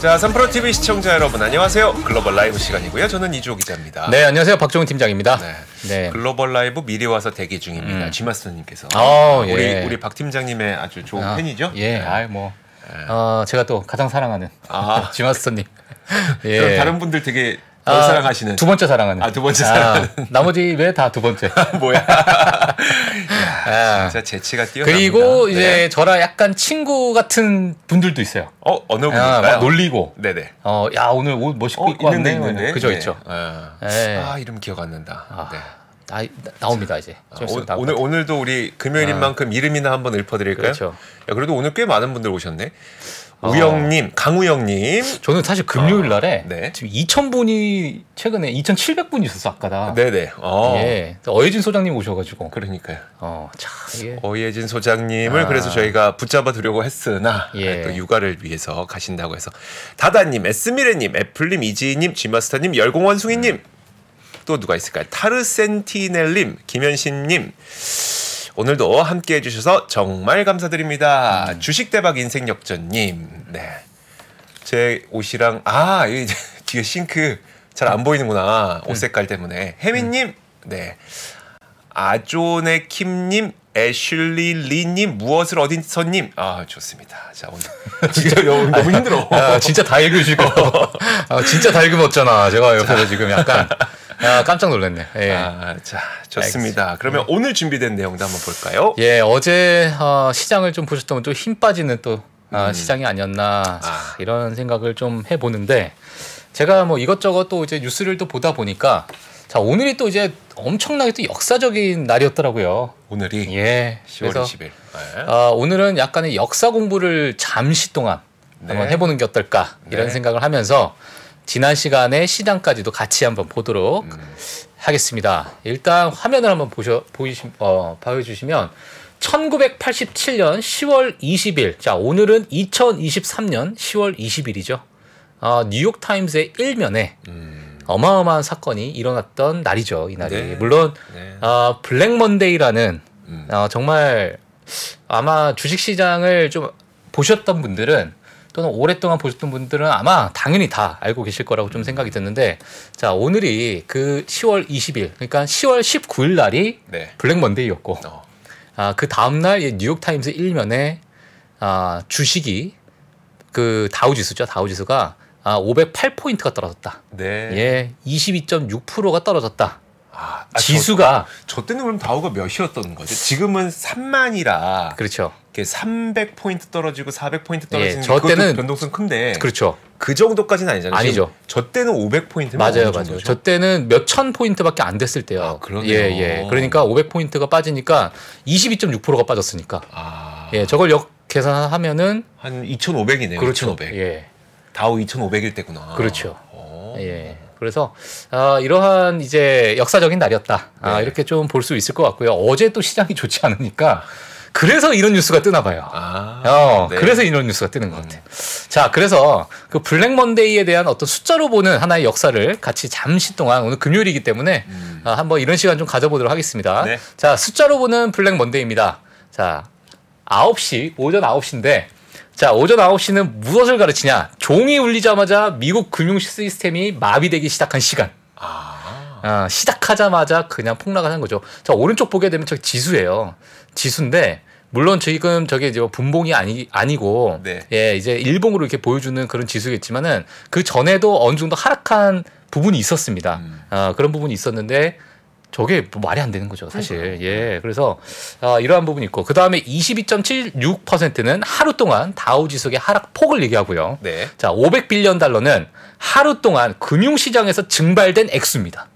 자, 삼프로 TV 시청자 여러분 안녕하세요. 글로벌 라이브 시간이고요. 저는 이주호 기자입니다. 네, 안녕하세요. 박종훈 팀장입니다. 네. 네. 글로벌 라이브 미리 와서 대기 중입니다. 음. 지마스터님께서 어, 우리 예. 우리 박 팀장님의 아주 좋은 아, 팬이죠. 예, 네. 아이 뭐 어, 제가 또 가장 사랑하는 아. 지마스터님. 예. 다른 분들 되게 덜 아, 사랑하시는 두 번째 사랑하는. 아, 두 번째 사랑하는. 나머지 왜 다 두 번째. 뭐야? 아, 진짜 재치가 뛰어납니다. 그리고 네. 이제 저랑 약간 친구 같은 분들도 있어요. 어 어느 아? 막 놀리고. 네네. 어, 야 오늘 옷 멋있고 어 입고 있는데 왔네. 있는데. 그죠, 네. 있죠. 아, 네. 아 이름 기억 안 난다. 아, 네. 나, 나- 나옵니다 이제. 아, 오, 같아요. 오늘도 우리 금요일인 아. 만큼 이름이나 한번 읊어드릴까요? 그렇죠. 야, 그래도 오늘 꽤 많은 분들 오셨네. 어. 우영님, 강우영님. 저는 사실 금요일 날에 어, 네. 지금 2,000분이 최근에 2,700분이 있었어 아까다. 네네. 어. 예. 어예진 소장님 오셔가지고. 그러니까요. 어, 참 이게 어예진 소장님을 아. 그래서 저희가 붙잡아 두려고 했으나 예. 또 육아를 위해서 가신다고 해서 다다님, 에스미레님, 애플님, 이지희님, 쥐마스터님, 열공원 숭이님 또 누가 있을까요? 타르센티넬님, 김현신님 오늘도 함께 해주셔서 정말 감사드립니다. 음. 주식 대박 인생 역전님, 네. 제 옷이랑 아이 뒤에 싱크 잘 안 보이는구나 옷 색깔 때문에 혜민님, 네. 아존의 킴님, 애슐리 리님, 무엇을 어디서님. 아 좋습니다. 자 오늘 진짜 너무, 힘들어. 야, 진짜 다 읽으시고 아, 진짜 다 읽으었잖아. 제가 옆에서 지금 약간 아, 깜짝 놀랐네. 예. 아, 자 좋습니다. 그러면 오늘 준비된 내용도 한번 볼까요? 예, 어제 어, 시장을 좀 보셨다면 또힘 빠지는 또 아, 음. 시장이 아니었나 아. 이런 생각을 좀 해보는데 제가 뭐 이것저것 또 이제 뉴스를 또 보다 보니까 자 오늘이 또 이제 엄청나게 또 역사적인 날이었더라고요. 오늘이 예, 10월 그래서 20일. 네. 어, 오늘은 약간의 역사 공부를 잠시 동안 네. 한번 해보는 게 어떨까 이런 네. 생각을 하면서 지난 시간에 시장까지도 같이 한번 보도록 음. 하겠습니다. 일단 화면을 한번 보셔 보이시 어, 보여주시면 1987년 10월 20일 자 오늘은 2023년 10월 20일이죠. 어, 뉴욕 타임스의 일면에 음. 어마어마한 사건이 일어났던 날이죠. 이 날이 네. 물론 네. 어, 블랙 먼데이라는 음. 어, 정말 아마 주식 시장을 좀 보셨던 분들은 또는 오랫동안 보셨던 분들은 아마 당연히 다 알고 계실 거라고 좀 생각이 드는데 자 오늘이 그 10월 20일 그러니까 10월 19일 날이 네. 블랙 먼데이였고 어. 아, 그 다음 날 뉴욕 타임스 일면에 아, 주식이 그 다우 지수죠 다우 지수가 아, 508포인트가 떨어졌다. 네. 예, 22.6%가 떨어졌다. 아, 아, 지수가 저, 저 때는 그럼 다우가 몇이었던 거죠? 지금은 3만이라 그렇죠. 300포인트 떨어지고 400포인트 떨어지는 예, 게저 때는- 변동성 큰데 그렇죠. 그 정도까지는 아니잖아요. 아니죠. 저 때는 500포인트면 맞아요, 맞아요. 저 때는 몇 천 포인트밖에 안 됐을 때요. 아, 그러네요. 예, 예. 그러니까 500 포인트가 빠지니까 22.6%가 빠졌으니까. 아, 예, 저걸 역 계산하면은 한 2,500이네요. 그렇죠. 2,500. 예, 다우 2,500일 때구나. 그렇죠. 어. 예. 그래서 아, 이러한 이제 역사적인 날이었다. 아, 네. 이렇게 좀 볼 수 있을 것 같고요. 어제 또 시장이 좋지 않으니까 그래서 이런 뉴스가 뜨나 봐요. 아, 어, 네. 그래서 이런 뉴스가 뜨는 것 같아요. 자, 그래서 그 블랙 먼데이에 대한 어떤 숫자로 보는 하나의 역사를 같이 잠시 동안 오늘 금요일이기 때문에 음. 아, 한번 이런 시간 좀 가져보도록 하겠습니다. 네. 자, 숫자로 보는 블랙 먼데이입니다. 자, 9시, 오전 9시인데 자, 오전 9시는 무엇을 가르치냐? 종이 울리자마자 미국 금융 시스템이 마비되기 시작한 시간. 아, 아, 시작하자마자 그냥 폭락을 한 거죠. 자, 오른쪽 보게 되면 저기 지수예요. 지수인데, 물론 지금 저게 이제 뭐 분봉이 아니, 아니고, 네. 예, 이제 일봉으로 이렇게 보여주는 그런 지수겠지만은, 그 전에도 어느 정도 하락한 부분이 있었습니다. 음. 아, 그런 부분이 있었는데, 저게 뭐 말이 안 되는 거죠, 사실. 예. 그래서, 아, 이러한 부분이 있고, 그 다음에 22.76%는 하루 동안 다우 지수의 하락폭을 얘기하고요. 네. 자, 500빌리언 달러는 하루 동안 금융 시장에서 증발된 액수입니다.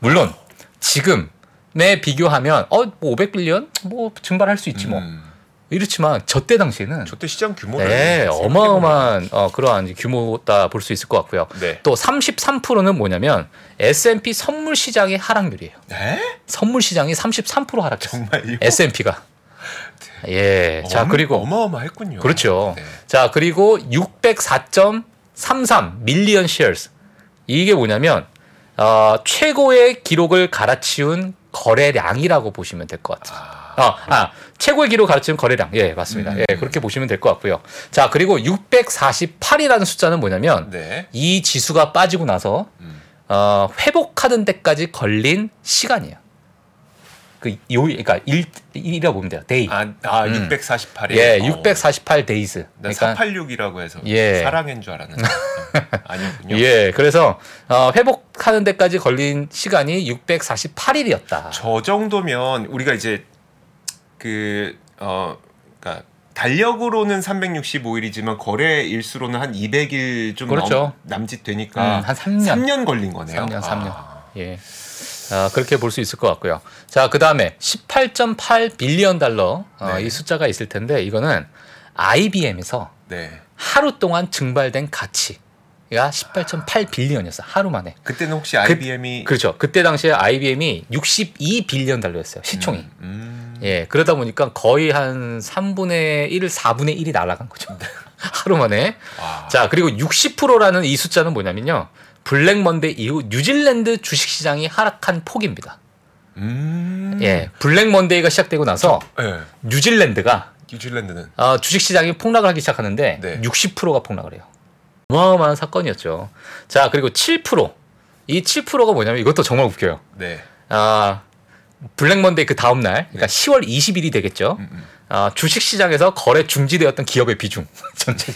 물론 지금에 비교하면 어, 뭐 500 billion 뭐 증발할 수 있지 뭐. 음. 이렇지만 저때 당시에는 저때 시장 규모를 네, 어마어마한 어, 그러한 규모다 볼 수 있을 것 같고요. 네. 또 33%는 뭐냐면 S&P 선물 시장의 하락률이에요. 네? 선물 시장이 33% 하락했어요. 정말요? S&P가. 예. 자, 어마- 그리고 어마어마했군요. 그렇죠. 네. 자, 그리고 604.33 million shares. 이게 뭐냐면 어, 최고의 기록을 갈아치운 거래량이라고 보시면 될 것 같아요. 아, 아, 아, 최고의 기록 갈아치우는 거래량. 예, 맞습니다. 음. 예, 그렇게 보시면 될 것 같고요. 자, 그리고 648이라는 숫자는 뭐냐면 네. 이 지수가 빠지고 나서 음. 어, 회복하는 데까지 걸린 시간이에요. 그 요, 그러니까 일 1이라고 보면 돼요. day. 아, 아 음. 648일. 예, 648 days. 나 486이라고 해서 예. 사랑인 줄 알았는데 아니었군요. 예, 그래서 어, 회복하는 데까지 걸린 시간이 648일이었다. 저 정도면 우리가 이제 그 어, 그러니까 달력으로는 365일이지만 거래 일수로는 한 200일 좀 그렇죠. 넘, 남짓 되니까 음, 한 3년. 3년 걸린 거네요. 3년, 3년. 아, 예. 아, 그렇게 볼 수 있을 것 같고요. 자, 그 다음에 18.8 빌리언 달러 어, 네. 이 숫자가 있을 텐데 이거는 IBM에서 네. 하루 동안 증발된 가치 가 18.8 billion이었어. 하루 만에. 그때는 혹시 IBM이 그렇죠. 그때 당시에 IBM이 62 billion 달러였어요. 시총이. 음, 음. 예, 그러다 보니까 거의 한 3분의 1, 4분의 1이 날아간 거죠. 하루 만에. 와. 자, 그리고 60%라는 이 숫자는 뭐냐면요. 블랙 먼데이 이후 뉴질랜드 주식 시장이 하락한 폭입니다. 음. 예, 블랙 먼데이가 시작되고 나서 예. 뉴질랜드가 뉴질랜드는 어, 주식 시장이 폭락을 하기 시작하는데 네. 60%가 폭락을 해요. 어마어마한 사건이었죠. 자, 그리고 7%. 이 7%가 뭐냐면 이것도 정말 웃겨요. 네. 아, 블랙 먼데이 그 다음 날, 그러니까 10월 20일이 되겠죠. 음, 음. 아, 주식 시장에서 거래 중지되었던 기업의 비중 전체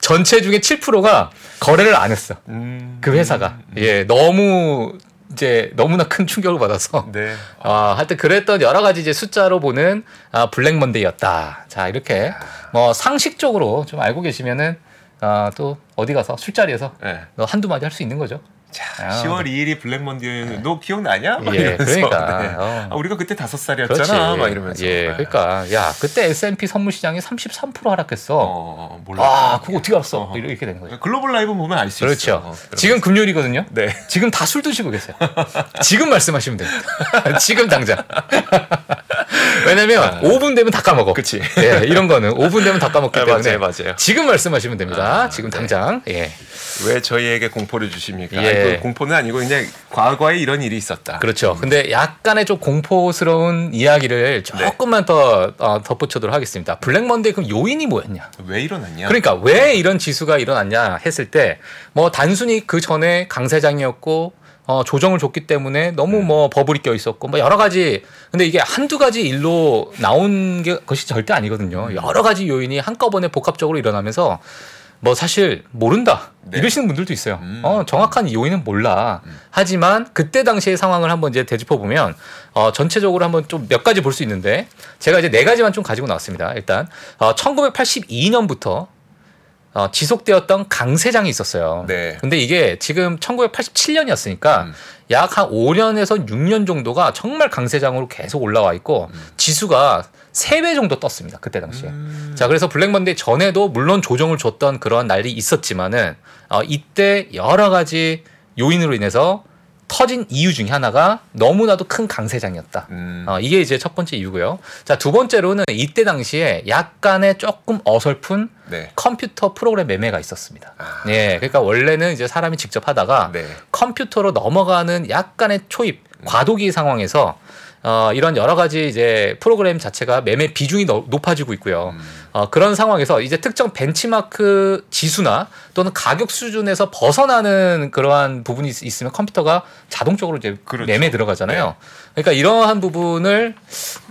전체 중에 7%가 거래를 안 했어. 음. 그 회사가 음, 음. 예 너무 이제 너무나 큰 충격을 받아서 네. 아 하여튼 그랬던 여러 가지 이제 숫자로 보는 아 블랙 먼데이였다. 자 이렇게 뭐 상식적으로 좀 알고 계시면은 아 또 어디 가서 술자리에서 네. 너 한두 마디 할 수 있는 거죠. 자, 아, 10월 2일이 블랙 먼데이는 너 기억나냐? 막 예, 이러면서. 그러니까. 네. 어. 아, 우리가 그때 다섯 그렇지. 살이었잖아. 막 이러면서. 예, 네. 그러니까 야 그때 S&P 선물 시장이 33% 하락했어. 어, 몰라. 아 그거 어떻게 알았어? 어허. 이렇게 되는 거죠. 글로벌 라이브 보면 알수 그렇죠. 있어. 어, 그런 지금 금요일이거든요. 네. 지금 다 술 드시고 계세요. 지금 말씀하시면 됩니다. 지금 당장. 왜냐면 5분 되면 다 까먹어. 아. 그치. 예, 이런 거는 5분 되면 다 까먹기 아, 때문에 맞아요, 맞아요. 지금 말씀하시면 됩니다. 아, 지금 네. 당장. 예. 왜 저희에게 공포를 주십니까? 예. 그 공포는 아니고 그냥 과거에 이런 일이 있었다. 그렇죠. 근데 약간의 좀 공포스러운 이야기를 조금만 더 어, 덧붙여도록 하겠습니다. 블랙 먼데이 그럼 요인이 뭐였냐? 왜 일어났냐? 그러니까 왜 이런 지수가 일어났냐 했을 때 뭐 단순히 그 전에 강세장이었고 어, 조정을 줬기 때문에 너무 뭐 버블이 껴 있었고 뭐 여러 가지 근데 이게 한두 가지 일로 나온 게 것이 절대 아니거든요. 여러 가지 요인이 한꺼번에 복합적으로 일어나면서 뭐 사실 모른다 네. 이러시는 분들도 있어요. 음. 어, 정확한 요인은 몰라. 하지만 그때 당시의 상황을 한번 이제 되짚어 보면 어, 전체적으로 한번 좀 몇 가지 볼 수 있는데 제가 이제 네 가지만 좀 가지고 나왔습니다. 일단 어, 1982년부터 어, 지속되었던 강세장이 있었어요. 네. 근데 이게 지금 1987년이었으니까 음. 약 한 5년에서 6년 정도가 정말 강세장으로 계속 올라와 있고 음. 지수가 3배 정도 떴습니다. 그때 당시에. 음. 자, 그래서 블랙먼데이 전에도 물론 조정을 줬던 그러한 날이 있었지만은 어, 이때 여러 가지 요인으로 인해서 터진 이유 중에 하나가 너무나도 큰 강세장이었다. 음. 어, 이게 이제 첫 번째 이유고요. 자, 두 번째로는 이때 당시에 약간의 조금 어설픈 네. 컴퓨터 프로그램 매매가 있었습니다. 아. 예, 그러니까 원래는 이제 사람이 직접 하다가 네. 컴퓨터로 넘어가는 약간의 초입, 과도기 상황에서 어, 이런 여러 가지 이제 프로그램 자체가 매매 비중이 너- 높아지고 있고요. 음. 어, 그런 상황에서 이제 특정 벤치마크 지수나 또는 가격 수준에서 벗어나는 그러한 부분이 있- 있으면 컴퓨터가 자동적으로 이제 그렇죠. 매매 들어가잖아요. 그러니까 이러한 부분을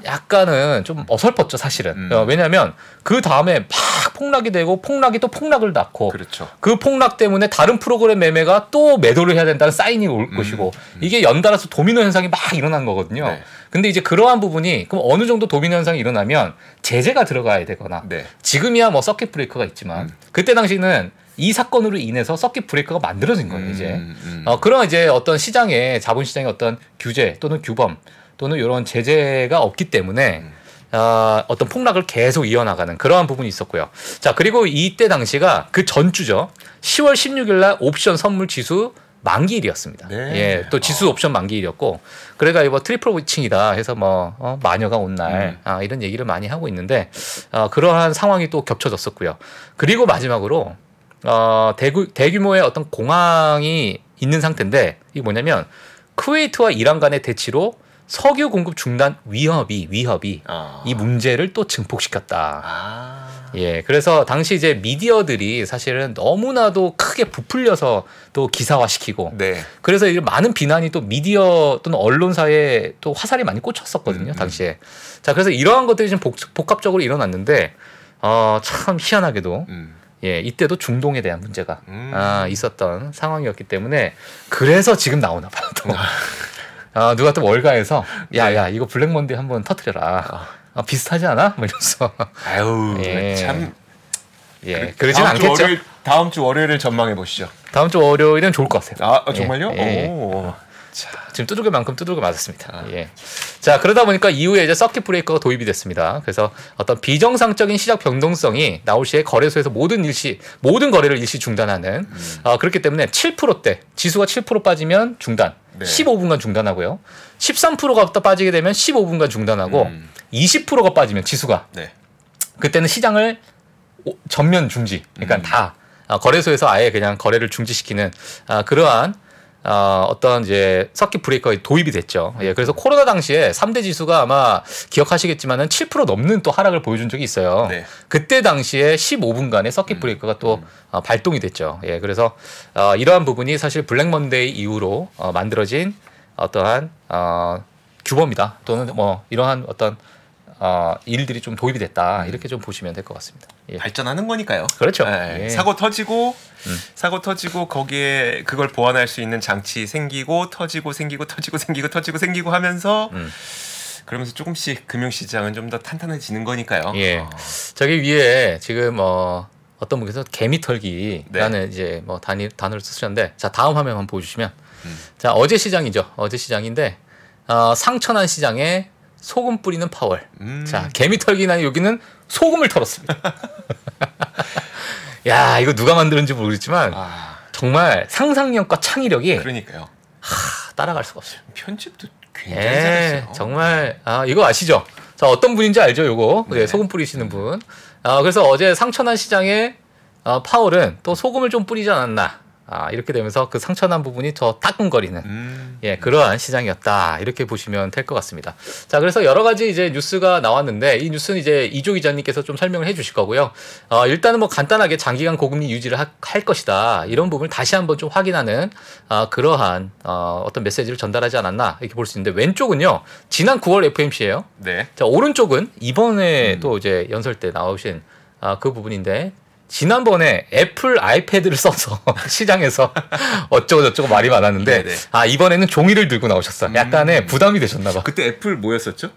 약간은 좀 어설펐죠, 사실은. 음. 어, 왜냐하면 그 다음에 막 폭락이 되고 폭락이 또 폭락을 낳고 그렇죠. 그 폭락 때문에 다른 프로그램 매매가 또 매도를 해야 된다는 사인이 올 음, 것이고 이게 연달아서 도미노 현상이 막 일어난 거거든요. 네. 근데 이제 그러한 부분이 그럼 어느 정도 도미노 현상이 일어나면 제재가 들어가야 되거나 네. 지금이야 뭐 서킷 브레이커가 있지만 음. 그때 당시는 이 사건으로 인해서 서킷 브레이커가 만들어진 거예요, 이제. 음, 음. 어, 그런 이제 어떤 시장에 자본 시장의 어떤 규제 또는 규범 또는 이런 제재가 없기 때문에 음. 어, 어떤 폭락을 계속 이어나가는 그러한 부분이 있었고요. 자 그리고 이때 당시가 그 전주죠. 10월 16일 날 옵션 선물 지수 만기일이었습니다. 네. 예, 또 지수 어. 옵션 만기일이었고 그래가 이거 triple witching이다 해서 뭐 어, 마녀가 온 날 음. 아, 이런 얘기를 많이 하고 있는데 어, 그러한 상황이 또 겹쳐졌었고요. 그리고 마지막으로 어, 대구, 대규모의 어떤 공황이 있는 상태인데 이게 뭐냐면 쿠웨이트와 이란 간의 대치로 석유 공급 중단 위협이 위협이 아. 이 문제를 또 증폭시켰다. 아. 예, 그래서 당시 이제 미디어들이 사실은 너무나도 크게 부풀려서 또 기사화시키고 네. 그래서 이제 많은 비난이 또 미디어 또는 언론사에 또 화살이 많이 꽂혔었거든요 음, 음. 당시에 자 그래서 이러한 것들이 좀 복, 복합적으로 일어났는데 어 참 희한하게도 음. 예 이때도 중동에 대한 문제가 음. 아, 있었던 상황이었기 때문에 그래서 지금 나오나 봐요 또 아, 누가 또 월가에서 야 야 이거 블랙먼데이 한번 터트려라 아, 비슷하지 않아? 뭐 이러면서 아유 예. 참 예 그러진 다음 주 않겠죠 월요일, 다음 주 월요일을 전망해 보시죠. 다음 주 월요일은 좋을 것 같아요 아 어, 예, 정말요? 예. 오. 자. 지금 두들겨 만큼 두들겨 맞았습니다. 아. 예. 자 그러다 보니까 이후에 이제 서킷 브레이커가 도입이 됐습니다. 그래서 어떤 비정상적인 시장 변동성이 나올 시에 거래소에서 모든 일시 모든 거래를 일시 중단하는 음. 어, 그렇기 때문에 7%대 지수가 7% 빠지면 중단, 네. 15분간 중단하고요. 13%가 또 빠지게 되면 15분간 중단하고 음. 20%가 빠지면 지수가 네. 그때는 시장을 오- 전면 중지. 그러니까 음. 다 아, 거래소에서 아예 그냥 거래를 중지시키는 아, 그러한 어, 어떤 이제 서킷 브레이커가 도입이 됐죠. 예, 그래서 코로나 당시에 3대 지수가 아마 기억하시겠지만은 7% 넘는 또 하락을 보여준 적이 있어요. 네. 그때 당시에 15분간의 서킷 브레이커가 또 어, 발동이 됐죠. 예, 그래서 어, 이러한 부분이 사실 블랙 먼데이 이후로 어, 만들어진 어떠한 어, 규범이다 또는 뭐 이러한 어떤 어, 일들이 좀 도입이 됐다 이렇게 좀 보시면 될 것 같습니다. 예. 발전하는 거니까요. 그렇죠. 네. 예. 사고 터지고 음. 사고 터지고 거기에 그걸 보완할 수 있는 장치 생기고 터지고 생기고 터지고 생기고 터지고 생기고 하면서 음. 그러면서 조금씩 금융 시장은 좀 더 탄탄해지는 거니까요. 예. 어. 저기 위에 지금 어, 어떤 분께서 개미털기라는 네. 이제 뭐 단위 단어를 쓰셨는데 자 다음 화면 한번 보여주시면 음. 자 어제 시장이죠. 어제 시장인데 어, 상천한 시장에 소금 뿌리는 파월. 음. 자 개미 털기나 여기는 소금을 털었습니다. 야 이거 누가 만드는지 모르겠지만 아, 정말 상상력과 창의력이 그러니까요. 하, 따라갈 수가 없어요. 편집도 굉장히 예, 잘했어요. 정말 아 이거 아시죠? 자 어떤 분인지 알죠? 요거 네, 네. 소금 뿌리시는 분. 아 그래서 어제 상천한 시장에 어, 파월은 또 소금을 좀 뿌리지 않았나? 아 이렇게 되면서 그 상천한 부분이 더 따끔거리는 음. 예 그러한 시장이었다 이렇게 보시면 될 것 같습니다. 자 그래서 여러 가지 이제 뉴스가 나왔는데 이 뉴스는 이제 이조 기자님께서 좀 설명을 해주실 거고요. 어, 일단은 뭐 간단하게 장기간 고금리 유지를 하- 할 것이다 이런 부분을 다시 한번 좀 확인하는 아, 그러한 어, 어떤 메시지를 전달하지 않았나 이렇게 볼 수 있는데 왼쪽은요 지난 9월 FOMC예요. 네. 자 오른쪽은 이번에 음. 또 이제 연설 때 나오신 아, 그 부분인데 지난번에 애플 아이패드를 써서 시장에서 어쩌고 저쩌고 말이 많았는데 네네. 아 이번에는 종이를 들고 나오셨어. 약간의 음. 부담이 되셨나 봐. 그때 애플 뭐였었죠?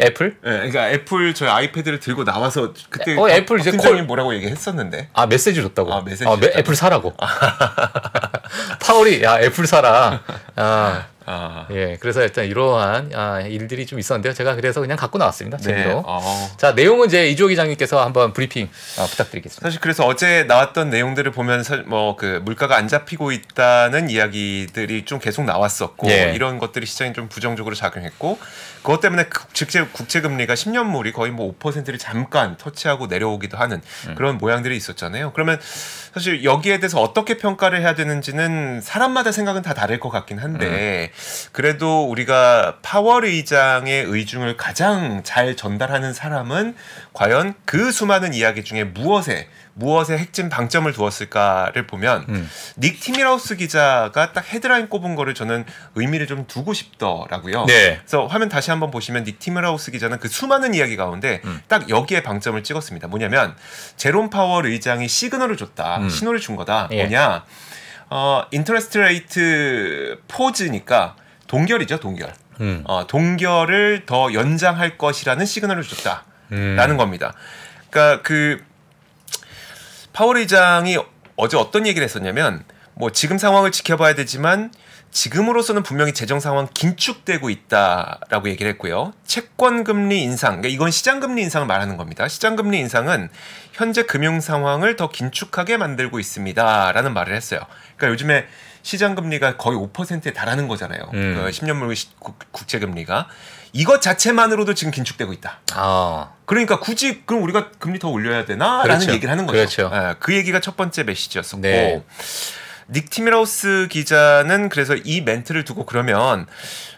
애플? 예, 그러니까 애플 저희 아이패드를 들고 나와서 그때 어, 애플 이제 콜- 뭐라고 얘기했었는데. 아 메시지 줬다고. 아, 메시지 어, 메- 줬다고? 애플 사라고. 파월이 야 애플 사라. 아 아. 예. 그래서 일단 이러한 아, 일들이 좀 있었는데요. 제가 그래서 그냥 갖고 나왔습니다. 네. 재미로. 어. 자 내용은 이제 이조 기장님께서 한번 브리핑 아, 부탁드리겠습니다. 사실 그래서 어제 나왔던 내용들을 보면 뭐 그 물가가 안 잡히고 있다는 이야기들이 좀 계속 나왔었고 예. 이런 것들이 시장에 좀 부정적으로 작용했고 그것 때문에 국제 국제 금리가 10년물이 거의 뭐 5%를 잠깐 터치하고 내려오기도 하는 음. 그런 모양들이 있었잖아요. 그러면 사실 여기에 대해서 어떻게 평가를 해야 되는지는 사람마다 생각은 다 다를 것 같긴 한데 음. 그래도 우리가 파월 의장의 의중을 가장 잘 전달하는 사람은 과연 그 수많은 이야기 중에 무엇에 무엇에 핵심 방점을 두었을까를 보면 음. 닉 티미라우스 기자가 딱 헤드라인 꼽은 거를 저는 의미를 좀 두고 싶더라고요. 네. 그래서 화면 다시 한번 보시면 닉 티미라우스 기자는 그 수많은 이야기 가운데 음. 딱 여기에 방점을 찍었습니다. 뭐냐면 제롬 파월 의장이 시그널을 줬다, 음. 신호를 준 거다. 예. 뭐냐? 어 interest rate pause니까 동결이죠, 동결. 음. 어, 동결을 더 연장할 것이라는 시그널을 줬다. 음. 라는 겁니다. 그러니까 그 파월 의장이 어제 어떤 얘기를 했었냐면 뭐 지금 상황을 지켜봐야 되지만 지금으로서는 분명히 재정 상황 긴축되고 있다라고 얘기를 했고요. 채권 금리 인상, 그러니까 이건 시장 금리 인상을 말하는 겁니다. 시장 금리 인상은 현재 금융 상황을 더 긴축하게 만들고 있습니다라는 말을 했어요. 그러니까 요즘에 시장 금리가 거의 5%에 달하는 거잖아요. 음. 그 10년물 국채 금리가 이것 자체만으로도 지금 긴축되고 있다. 아. 그러니까 굳이 그럼 우리가 금리 더 올려야 되나라는 그렇죠. 얘기를 하는 거죠. 그렇죠. 예, 그 얘기가 첫 번째 메시지였었고 네. 닉 티미라우스 기자는 그래서 이 멘트를 두고 그러면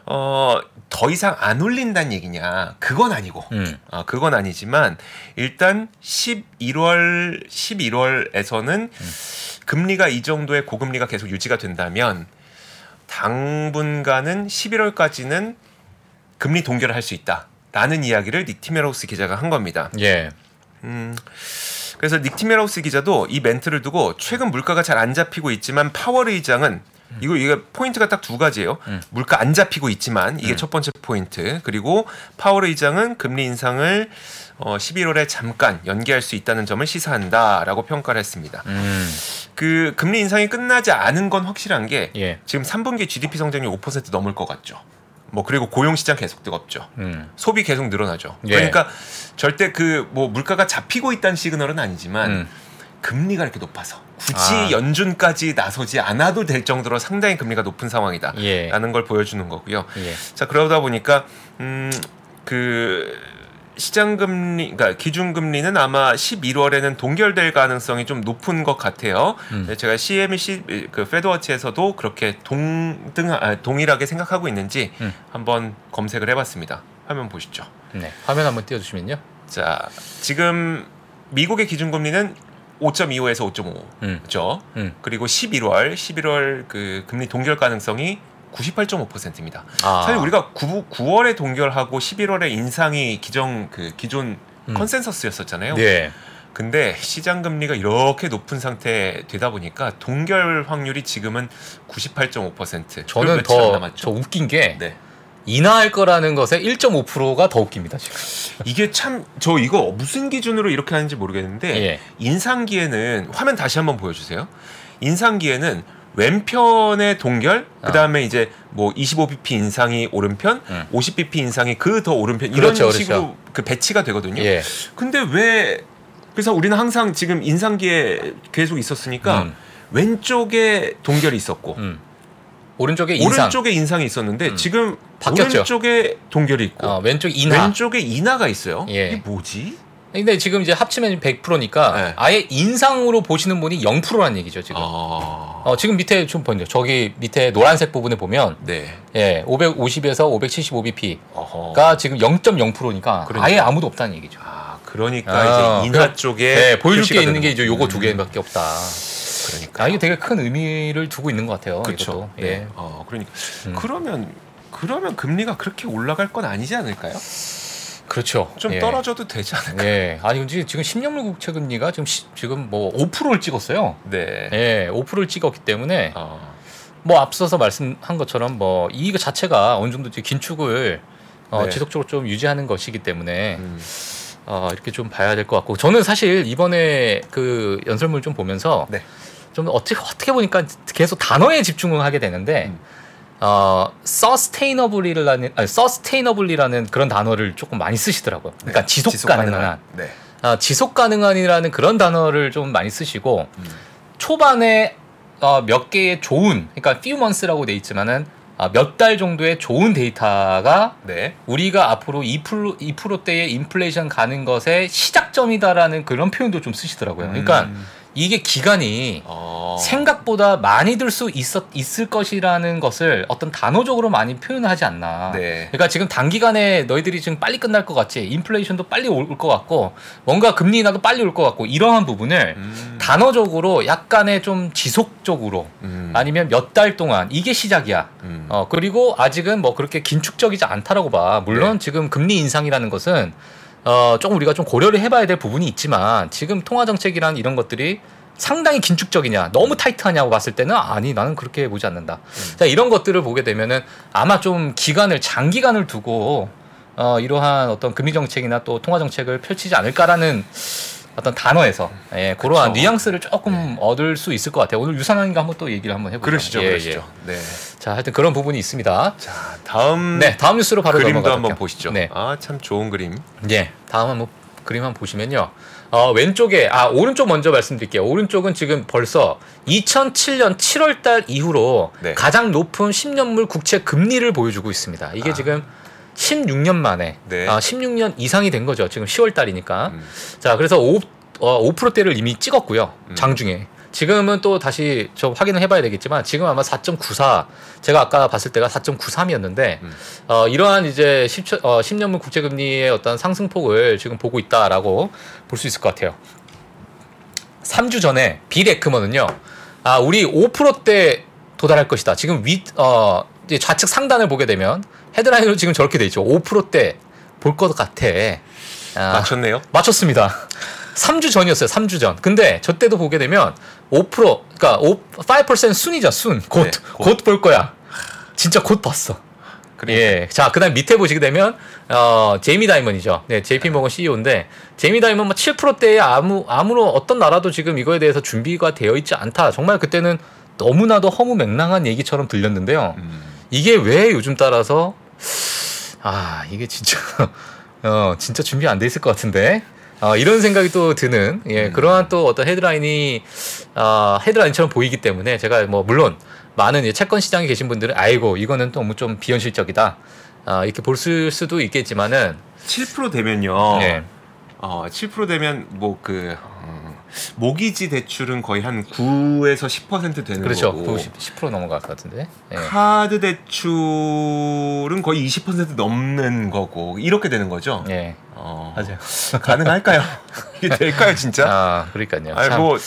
어, 더 이상 안 올린다는 얘기냐? 그건 아니고. 음. 아, 그건 아니지만 일단 11월 11월에서는 금리가 이 정도의 고금리가 계속 유지가 된다면 당분간은 11월까지는 금리 동결을 할 수 있다라는 이야기를 닉 티미라오스 기자가 한 겁니다. 예. 음, 그래서 닉 티미라오스 기자도 이 멘트를 두고 최근 물가가 잘 안 잡히고 있지만 파월 의장은 이거 이게 포인트가 딱 두 가지예요. 음. 물가 안 잡히고 있지만 이게 음. 첫 번째 포인트. 그리고 파월 의장은 금리 인상을 어, 11월에 잠깐 연기할 수 있다는 점을 시사한다라고 평가를 했습니다. 음. 그 금리 인상이 끝나지 않은 건 확실한 게 예. 지금 3분기 GDP 성장률 5% 넘을 것 같죠. 뭐 그리고 고용 시장 계속 뜨겁죠. 음. 소비 계속 늘어나죠. 예. 그러니까 절대 그 뭐 물가가 잡히고 있다는 시그널은 아니지만 음. 금리가 이렇게 높아서 굳이 아. 연준까지 나서지 않아도 될 정도로 상당히 금리가 높은 상황이다라는 예. 걸 보여주는 거고요. 예. 자 그러다 보니까 음 그 시장 금리, 그러니까 기준 금리는 아마 11월에는 동결될 가능성이 좀 높은 것 같아요. 음. 네, 제가 CMC 그 페드워치에서도 그렇게 동등 아, 동일하게 생각하고 있는지 음. 한번 검색을 해봤습니다. 화면 보시죠. 네. 화면 한번 띄워주시면요. 자 지금 미국의 기준 금리는 5.25에서 5.5. 음. 음. 그리고 11월, 11월 그 금리 동결 가능성이 98.5%입니다. 아. 사실 우리가 9, 9월에 동결하고 11월에 인상이 기정 그 기존 음. 컨센서스였었잖아요. 네. 근데 시장 금리가 이렇게 높은 상태 되다 보니까 동결 확률이 지금은 98.5%. 저는 더저 웃긴 게 네. 인하할 거라는 것에 1.5%가 더 웃깁니다 지금. 이게 참 저 이거 무슨 기준으로 이렇게 하는지 모르겠는데 예. 인상기에는 화면 다시 한번 보여주세요. 인상기에는 왼편의 동결, 그 다음에 이제 뭐 25bp 인상이 오른편, 음. 50bp 인상이 그 더 오른편 이런 그렇죠, 그렇죠. 식으로 그 배치가 되거든요. 예. 근데 왜 그래서 우리는 항상 지금 인상기에 계속 있었으니까 음. 왼쪽에 동결이 있었고 음. 오른쪽에 인상. 오른쪽에 인상이 있었는데 음. 지금 바뀌었죠. 오른쪽에 동결이 있고 어, 왼쪽 인하. 왼쪽에 인하가 있어요. 예. 이게 뭐지? 근데 지금 이제 합치면 100%니까 네. 아예 인상으로 보시는 분이 0%라는 얘기죠 지금. 아, 어, 지금 밑에 좀 보죠. 저기 밑에 노란색 부분에 보면 네. 예, 550에서 575bp가 어허. 지금 0.0%니까 그러니까. 아예 아무도 없다는 얘기죠. 아, 그러니까 아, 이제 인하 그- 쪽에 네, 보여줄 게 있는 게 이제 요거 두 음, 개밖에 없다. 그러니까 아, 이게 되게 큰 의미를 두고 있는 것 같아요. 그렇죠. 네. 예. 어, 그러니까 음. 그러면 그러면 금리가 그렇게 올라갈 건 아니지 않을까요? 그렇죠. 좀 예. 떨어져도 되지 않을까? 예. 아니 근데 지금 10년물 국채 금리가 지금 시, 지금 뭐 5%를 찍었어요. 네. 예, 5%를 찍었기 때문에 어, 뭐 앞서서 말씀한 것처럼 뭐 이거 자체가 어느 정도 긴축을 어, 네. 지속적으로 좀 유지하는 것이기 때문에 음, 어, 이렇게 좀 봐야 될 것 같고 저는 사실 이번에 그 연설문 좀 보면서 네. 좀 어떻게 어떻게 보니까 계속 단어에 집중을 하게 되는데 음. 어 sustainable이라는 아니 sustainable이라는 그런 단어를 조금 많이 쓰시더라고요. 그러니까 네. 지속, 가능한 네. 아, 지속 가능한이라는 그런 단어를 좀 많이 쓰시고 음. 초반에 어, 몇 개의 좋은 그러니까 few months라고 돼 있지만은 아, 몇달 정도의 좋은 데이터가 네. 우리가 앞으로 2% 2%대의 인플레이션 가는 것의 시작점이다라는 그런 표현도 좀 쓰시더라고요. 그러니까 음, 이게 기간이 어, 생각보다 많이 들 수 있었 있을 것이라는 것을 어떤 단어적으로 많이 표현하지 않나. 네. 그러니까 지금 단기간에 너희들이 지금 빨리 끝날 것 같지, 인플레이션도 빨리 올 것 같고, 뭔가 금리 인하도 빨리 올 것 같고 이러한 부분을 음, 단어적으로 약간의 좀 지속적으로 음, 아니면 몇 달 동안 이게 시작이야. 음, 어 그리고 아직은 뭐 그렇게 긴축적이지 않다라고 봐. 물론 네. 지금 금리 인상이라는 것은 어 조금 우리가 좀 고려를 해봐야 될 부분이 있지만 지금 통화 정책이란 이런 것들이 상당히 긴축적이냐, 너무 타이트하냐고 봤을 때는 아니 나는 그렇게 보지 않는다. 음. 자 이런 것들을 보게 되면은 아마 좀 기간을 장기간을 두고 어 이러한 어떤 금리 정책이나 또 통화 정책을 펼치지 않을까라는 어떤 단어에서 예, 그러한. 뉘앙스를 조금 얻을 수 있을 것 같아요. 오늘 유산환과 한번 또 얘기를 한번 해보죠. 그러시죠, 예, 그러시죠. 네. 예. 자, 하여튼 그런 부분이 있습니다. 자, 다음 네, 다음 뉴스로 바로 그림도 넘어가도록 한번. 보시죠. 네, 아, 참 좋은 그림. 예, 다음 한번 그림 한번 보시면요. 어, 왼쪽에 아 오른쪽 먼저 말씀드릴게요. 오른쪽은 지금 벌써 2007년 7월달 이후로 네. 가장 높은 10년물 국채 금리를 보여주고 있습니다. 이게 아. 지금 16년 만에 네. 아, 16년 이상이 된 거죠. 지금 10월 달이니까. 음, 자, 그래서 5, 어, 5%대를 이미 찍었고요. 음. 장중에. 지금은 또 다시 좀 확인을 해봐야 되겠지만 지금 아마 4.94 제가 아까 봤을 때가 4.93이었는데 음. 어, 이러한 이제 10, 어, 10년물 국제금리의 어떤 상승폭을 지금 보고 있다라고 볼 수 있을 것 같아요. 3주 전에 비레크먼은요. 아, 우리 5%대 도달할 것이다. 지금 위, 어, 좌측 상단을 보게 되면 헤드라인으로 지금 저렇게 돼 있죠. 5%대 볼 것 같아. 아, 맞췄네요. 맞췄습니다. 3주 전이었어요. 3주 전. 근데 저 때도 보게 되면 5% 그러니까 5, 5% 순이죠. 순. 곧 네, 곧. 곧볼 거야. 진짜 곧 봤어. 그러니까. 예. 자, 그다음 밑에 보시게 되면 어, 제이미 다이먼이죠. 네, JP 모건 CEO인데 제이미 다이먼 뭐 7%대에 아무 아무런 어떤 나라도 지금 이거에 대해서 준비가 되어 있지 않다. 정말 그때는 너무나도 허무맹랑한 얘기처럼 들렸는데요. 음. 이게 왜 요즘 따라서 아 이게 진짜 어 진짜 준비 안 돼 있을 것 같은데 어, 이런 생각이 또 드는 예 음. 그러한 또 어떤 헤드라인이 아 헤드라인처럼 보이기 때문에 제가 뭐 물론 많은 채권 시장에 계신 분들은 아이고 이거는 너무 좀 비현실적이다 아 이렇게 볼 수- 수도 있겠지만은 7% 되면요. 네. 어, 7% 되면 뭐 그 모기지 대출은 거의 한 9에서 10% 되는 그렇죠 거고 10, 10% 넘어갈 것 같은데 예. 카드 대출은 거의 20% 넘는 거고 이렇게 되는 거죠. 예 어, 맞아요 가능할까요? 이게 될까요, 진짜? 아 그러니까요 아니 참. 뭐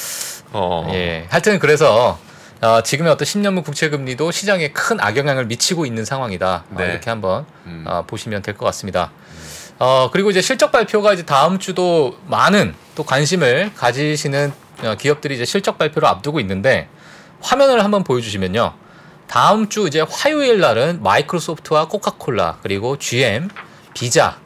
어. 예. 하여튼 그래서 어, 지금의 어떤 10년물 국채 금리도 시장에 큰 악영향을 미치고 있는 상황이다. 어, 네. 이렇게 한번 음. 어, 보시면 될 것 같습니다. 어, 그리고 이제 실적 발표가 이제 다음 주도 많은 또 관심을 가지시는 어, 기업들이 이제 실적 발표를 앞두고 있는데 화면을 한번 보여주시면요. 다음 주 이제 화요일 날은 마이크로소프트와 코카콜라 그리고 GM, 비자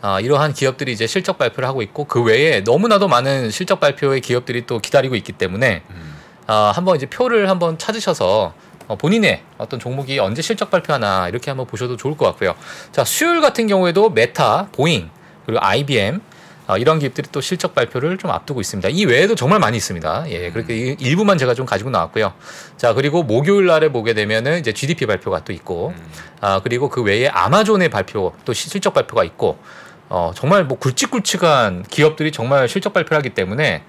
아, 이러한 기업들이 이제 실적 발표를 하고 있고 그 외에 너무나도 많은 실적 발표의 기업들이 또 기다리고 있기 때문에 음. 아, 한번 이제 표를 한번 찾으셔서 어, 본인의 어떤 종목이 언제 실적 발표하나 이렇게 한번 보셔도 좋을 것 같고요. 자 수요일 같은 경우에도 메타, 보잉 그리고 IBM 어, 이런 기업들이 또 실적 발표를 좀 앞두고 있습니다. 이 외에도 정말 많이 있습니다. 예, 그렇게 이- 일부만 제가 좀 가지고 나왔고요. 자 그리고 목요일 날에 보게 되면은 이제 GDP 발표가 또 있고, 음. 아 그리고 그 외에 아마존의 발표 또 시- 실적 발표가 있고, 어 정말 뭐 굵직굵직한 기업들이 정말 실적 발표를 하기 때문에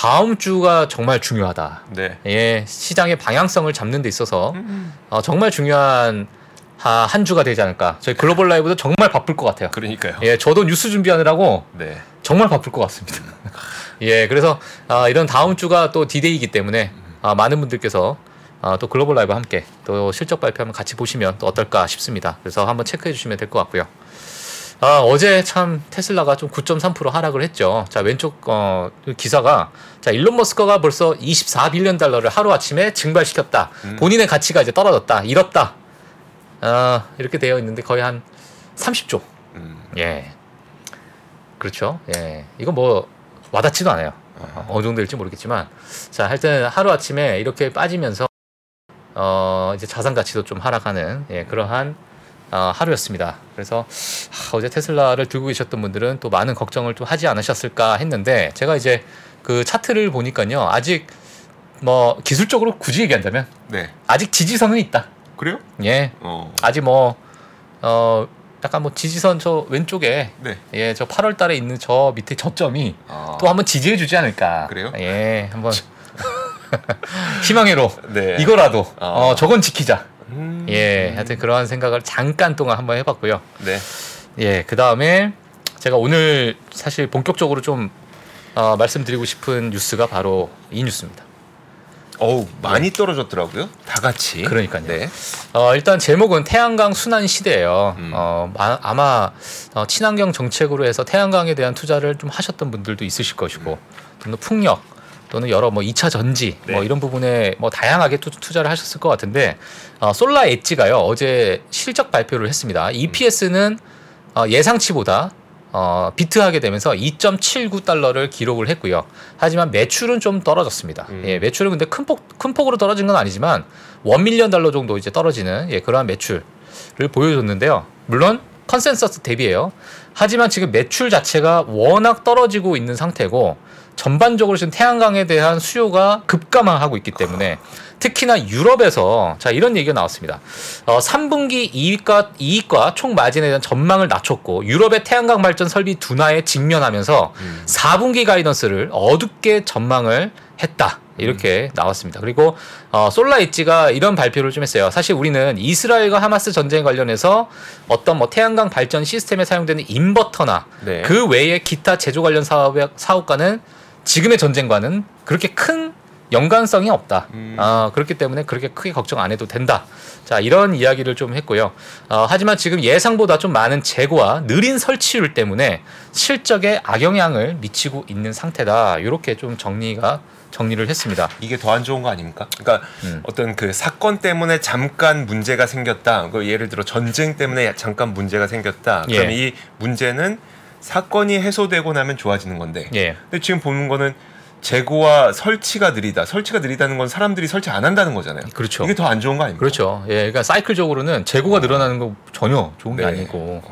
다음 주가 정말 중요하다. 네. 예, 시장의 방향성을 잡는 데 있어서 음. 어, 정말 중요한 하- 한 주가 되지 않을까. 저희 글로벌 라이브도 정말 바쁠 것 같아요. 그러니까요. 예, 저도 뉴스 준비하느라고 네. 정말 바쁠 것 같습니다. 예, 그래서 아, 이런 다음 주가 또 디데이이기 때문에 아, 많은 분들께서 아, 또 글로벌 라이브 함께 또 실적 발표하면 같이 보시면 또 어떨까 싶습니다. 그래서 한번 체크해 주시면 될 것 같고요. 아, 어제 참 테슬라가 좀 9.3% 하락을 했죠. 자, 왼쪽 어, 그 기사가 자, 일론 머스크가 벌써 24 billion 달러를 하루 아침에 증발시켰다. 음. 본인의 가치가 이제 떨어졌다. 잃었다. 아, 이렇게 되어 있는데 거의 한 30조. 음. 예. 그렇죠. 예. 이거 뭐 와닿지도 않아요. 어, 어느 정도 될지 모르겠지만 자, 하여튼 하루 아침에 이렇게 빠지면서 어, 이제 자산 가치도 좀 하락하는 예, 그러한 어, 하루였습니다. 그래서 하, 어제 테슬라를 들고 계셨던 분들은 또 많은 걱정을 좀 하지 않으셨을까 했는데 제가 이제 그 차트를 보니까요. 아직 뭐 기술적으로 굳이 얘기한다면 네. 아직 지지선은 있다. 그래요? 예. 어. 아직 뭐 어, 약간 뭐 지지선 저 왼쪽에 네. 예, 저 8월 달에 있는 저 밑에 저점이 아. 또 한번 지지해 주지 않을까. 그래요? 예, 한번 희망회로 네. 이거라도 아. 어, 저건 지키자. 음. 예, 하여튼 그러한 생각을 잠깐 동안 한번 해봤고요. 네. 예, 그 다음에 제가 오늘 사실 본격적으로 좀 어, 말씀드리고 싶은 뉴스가 바로 이 뉴스입니다. 어우, 많이 떨어졌더라고요. 다 같이. 그러니까요. 네. 어, 일단 제목은 태양광 순환 시대예요. 음. 어, 아, 아마 어, 친환경 정책으로 해서 태양광에 대한 투자를 좀 하셨던 분들도 있으실 것이고 또는 풍력 또는 여러 뭐 2차 전지 뭐 네. 이런 부분에 뭐 다양하게 투, 투자를 하셨을 것 같은데 어, SolarEdge가요 어제 실적 발표를 했습니다. EPS는 어, 예상치보다 어, beat하게 되면서 2.79달러를 기록을 했고요. 하지만 매출은 좀 떨어졌습니다. 음. 예, 매출은 근데 큰, 폭, 큰 폭으로 떨어진 건 아니지만 one million 달러 정도 이제 떨어지는 예, 그러한 매출을 보여줬는데요. 물론 컨센서스 대비해요. 하지만 지금 매출 자체가 워낙 떨어지고 있는 상태고 전반적으로 지금 태양광에 대한 수요가 급감하고 있기 때문에 특히나 유럽에서 자 이런 얘기가 나왔습니다. 어, 3분기 이익과 이익과 총 마진에 대한 전망을 낮췄고 유럽의 태양광 발전 설비 둔화에 직면하면서 음. 4분기 가이던스를 어둡게 전망을 했다. 이렇게 나왔습니다. 그리고 어, 솔라 엣지가 이런 발표를 좀 했어요. 사실 우리는 이스라엘과 하마스 전쟁 관련해서 어떤 뭐 태양광 발전 시스템에 사용되는 인버터나 네. 그 외에 기타 제조 관련 사업의 사업과는 지금의 전쟁과는 그렇게 큰 연관성이 없다. 음. 아, 그렇기 때문에 그렇게 크게 걱정 안 해도 된다. 자, 이런 이야기를 좀 했고요. 어, 하지만 지금 예상보다 좀 많은 재고와 느린 설치율 때문에 실적에 악영향을 미치고 있는 상태다. 이렇게 좀 정리가 정리를 했습니다. 이게 더 안 좋은 거 아닙니까? 그러니까 음. 어떤 그 사건 때문에 잠깐 문제가 생겼다. 그 예를 들어 전쟁 때문에 잠깐 문제가 생겼다. 그럼 예. 이 문제는 사건이 해소되고 나면 좋아지는 건데. 예. 근데 지금 보는 거는 재고와 설치가 느리다. 설치가 느리다는 건 사람들이 설치 안 한다는 거잖아요. 그렇죠. 이게 더 안 좋은 거 아닙니까? 그렇죠. 예, 그러니까 사이클적으로는 재고가 늘어나는 거 전혀 좋은 게 네. 아니고.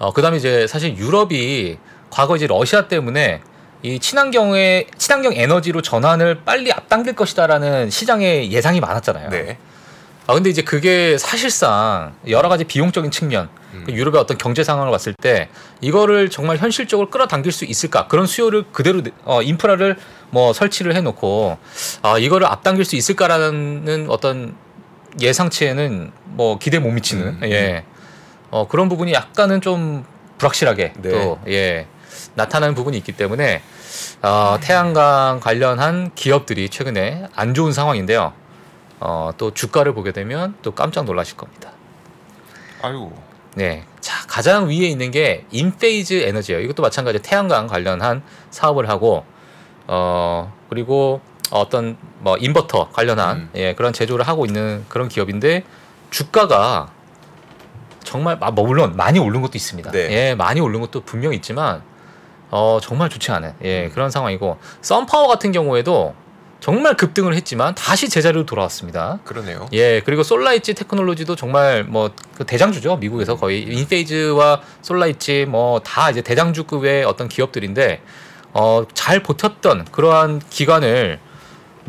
어, 그다음에 이제 사실 유럽이 과거 이제 러시아 때문에 이 친환경의 친환경 에너지로 전환을 빨리 앞당길 것이다라는 시장의 예상이 많았잖아요. 네. 아 근데 이제 그게 사실상 여러 가지 비용적인 측면, 음. 그 유럽의 어떤 경제 상황을 봤을 때 이거를 정말 현실적으로 끌어당길 수 있을까? 그런 수요를 그대로 어, 인프라를 뭐 설치를 해놓고 아 이거를 앞당길 수 있을까라는 어떤 예상치에는 뭐 기대 못 미치는 음, 예 어, 그런 부분이 약간은 좀 불확실하게 네. 또예 나타나는 부분이 있기 때문에 어, 태양광 관련한 기업들이 최근에 안 좋은 상황인데요. 어, 또 주가를 보게 되면 또 깜짝 놀라실 겁니다. 아유. 네. 자, 가장 위에 있는 게 Enphase Energy예요. 이것도 마찬가지로 태양광 관련한 사업을 하고 어, 그리고 어떤 뭐 인버터 관련한 음. 예, 그런 제조를 하고 있는 그런 기업인데 주가가 정말 아, 뭐 물론 많이 오른 것도 있습니다. 네. 예, 많이 오른 것도 분명히 있지만 어, 정말 좋지 않은 예, 그런 상황이고 SunPower 같은 경우에도 정말 급등을 했지만 다시 제자리로 돌아왔습니다. 그러네요. 예, 그리고 SolarEdge Technology도 정말 뭐그 대장주죠. 미국에서 거의 Enphase와 SolarEdge 뭐 다 이제 대장주급의 어떤 기업들인데 어, 잘 버텼던 그러한 기간을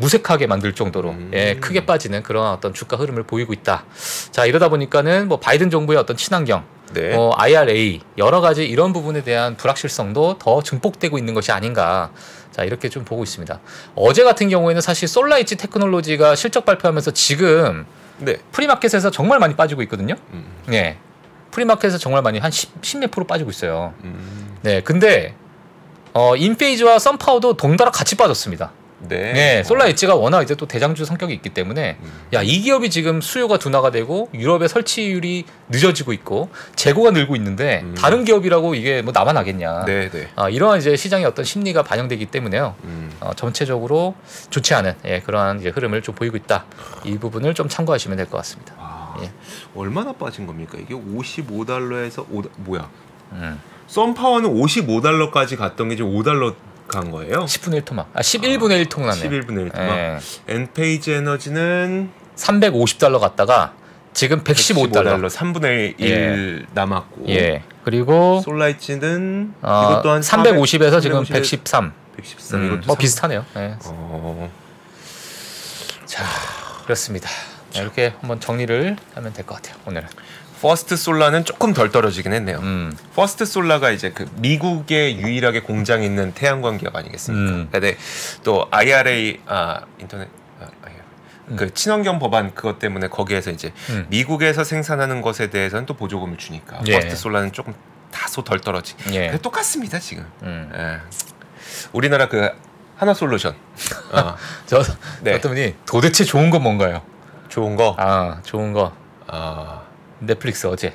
무색하게 만들 정도로 음. 예, 크게 빠지는 그런 어떤 주가 흐름을 보이고 있다. 자, 이러다 보니까는 뭐 바이든 정부의 어떤 친환경 네. 어, IRA 여러 가지 이런 부분에 대한 불확실성도 더 증폭되고 있는 것이 아닌가. 자 이렇게 좀 보고 있습니다. 어제 같은 경우에는 사실 솔라이치 테크놀로지가 실적 발표하면서 지금 네. premarket에서 정말 많이 빠지고 있거든요. 음. 네, premarket에서 정말 많이 한 10, 10몇 프로 빠지고 있어요. 음. 네, 근데 어, 인페이즈와 썬파워도 동달아 같이 빠졌습니다. 네. 네, 솔라 엣지가 워낙 이제 또 대장주 성격이 있기 때문에 음. 야이 기업이 지금 수요가 둔화가 되고 유럽의 설치율이 늦어지고 있고 재고가 늘고 있는데 음. 다른 기업이라고 이게 뭐 나만 하겠냐? 네, 네. 아, 이러한 이제 시장의 어떤 심리가 반영되기 때문에요. 음. 어, 전체적으로 좋지 않은 예, 그러한 이제 흐름을 좀 보이고 있다. 이 부분을 좀 참고하시면 될 것 같습니다. 아, 예. 얼마나 빠진 겁니까? 이게 55달러에서 5 뭐야? 음. 썬파워는 55달러까지 갔던 게 지금 5달러 간 거예요? 10분의 1 토막. 아, 11분의 1 통났네요. 11분의 1 토막. 예. 엔페이지 에너지는 350달러 갔다가 지금 115달러. 3분의 1 예. 남았고 예. 그리고 솔라이츠는 어, 이것도 한 350에서 지금 350 113. 113 음, 이것도 뭐 삼- 비슷하네요. 예. 어, 자, 그렇습니다. 자, 이렇게 한번 정리를 하면 될 것 같아요. 오늘은. First Solar는 조금 덜 떨어지긴 했네요. 음. First Solar가 이제 그 미국에 유일하게 공장 있는 태양광 기업 아니겠습니까? 음. 근데 또 IRA 아 인터넷 아, IRA. 그 친환경 법안 그것 때문에 거기에서 이제 음. 미국에서 생산하는 것에 대해서는 또 보조금을 주니까 예. First Solar는 조금 다소 덜 떨어지. 예. 똑같습니다 지금. 음. 예. 우리나라 그 한화 솔루션 어, 저 네. 어떤 분이 도대체 좋은 건 뭔가요? 좋은 거. 아, 좋은 거. 아. 넷플릭스 어제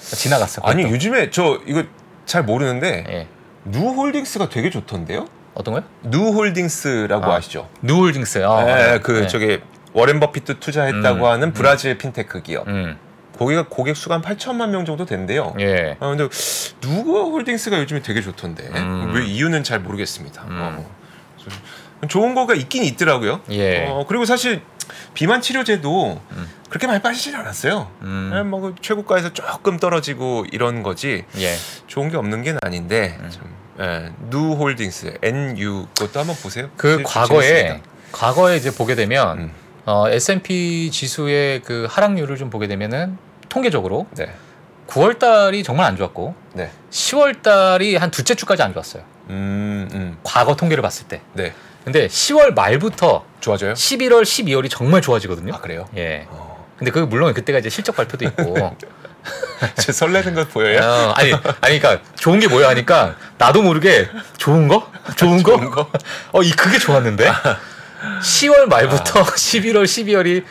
지나갔어. 아니 그것도. 요즘에 저 이거 잘 모르는데 예. Nu Holdings가 되게 좋던데요? 어떤 거요? Nu Holdings라고 아, 아시죠? Nu Holdings. 아, 네, 그 네. 저기 워렌 버핏도 투자했다고 음, 하는 브라질 핀테크 기업. 음. 거기가 고객 수가 한 8천만 명 정도 된대요. 예. 아 근데 Nu Holdings가 요즘에 되게 좋던데 음. 왜 이유는 잘 모르겠습니다. 음. 어. 좀 좋은 거가 있긴 있더라고요. 예. 어, 그리고 사실 비만 치료제도 음. 그렇게 많이 빠지진 않았어요. 음. 예, 뭐그 최고가에서 조금 떨어지고 이런 거지 예. 좋은 게 없는 게 아닌데 음. 좀, 예, 누 홀딩스 NU 그것도 한번 보세요. 그 재- 과거에 재밌습니다. 과거에 이제 보게 되면 음. 어, S&P 지수의 그 하락률을 좀 보게 되면은 통계적으로 네, 9월 달이 정말 안 좋았고 네, 10월 달이 한 둘째 주까지 안 좋았어요. 음, 음, 과거 통계를 봤을 때. 네, 근데 10월 말부터 좋아져요? 11월, 12월이 정말 좋아지거든요. 아 그래요? 예. 어. 근데 그 물론 그때가 이제 실적 발표도 있고. 제 설레는 것 보여요? 어, 아니, 아니, 그러니까 좋은 게 뭐야 하니까 나도 모르게 좋은 거, 좋은 거, 좋은 거? 어, 이 그게 좋았는데. 10월 말부터 11월, 12월이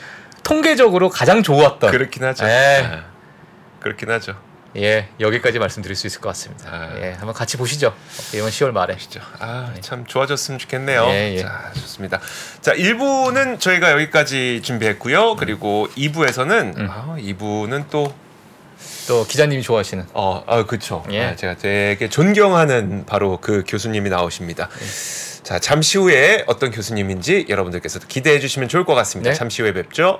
통계적으로 가장 좋았던. 그렇긴 하죠. 예. 아, 그렇긴 하죠. 예, 여기까지 말씀드릴 수 있을 것 같습니다. 아. 예, 한번 같이 보시죠. 이번 10월 말에. 진짜 아, 참 좋아졌으면 좋겠네요. 예, 예. 자, 좋습니다. 자, 1부는 저희가 여기까지 준비했고요. 그리고 2부에서는 음. 아, 2부는 또 또 기자님이 좋아하시는 어, 아, 그렇죠. 예. 아, 제가 되게 존경하는 바로 그 교수님이 나오십니다. 자, 잠시 후에 어떤 교수님인지 여러분들께서도 기대해 주시면 좋을 것 같습니다. 네. 잠시 후에 뵙죠.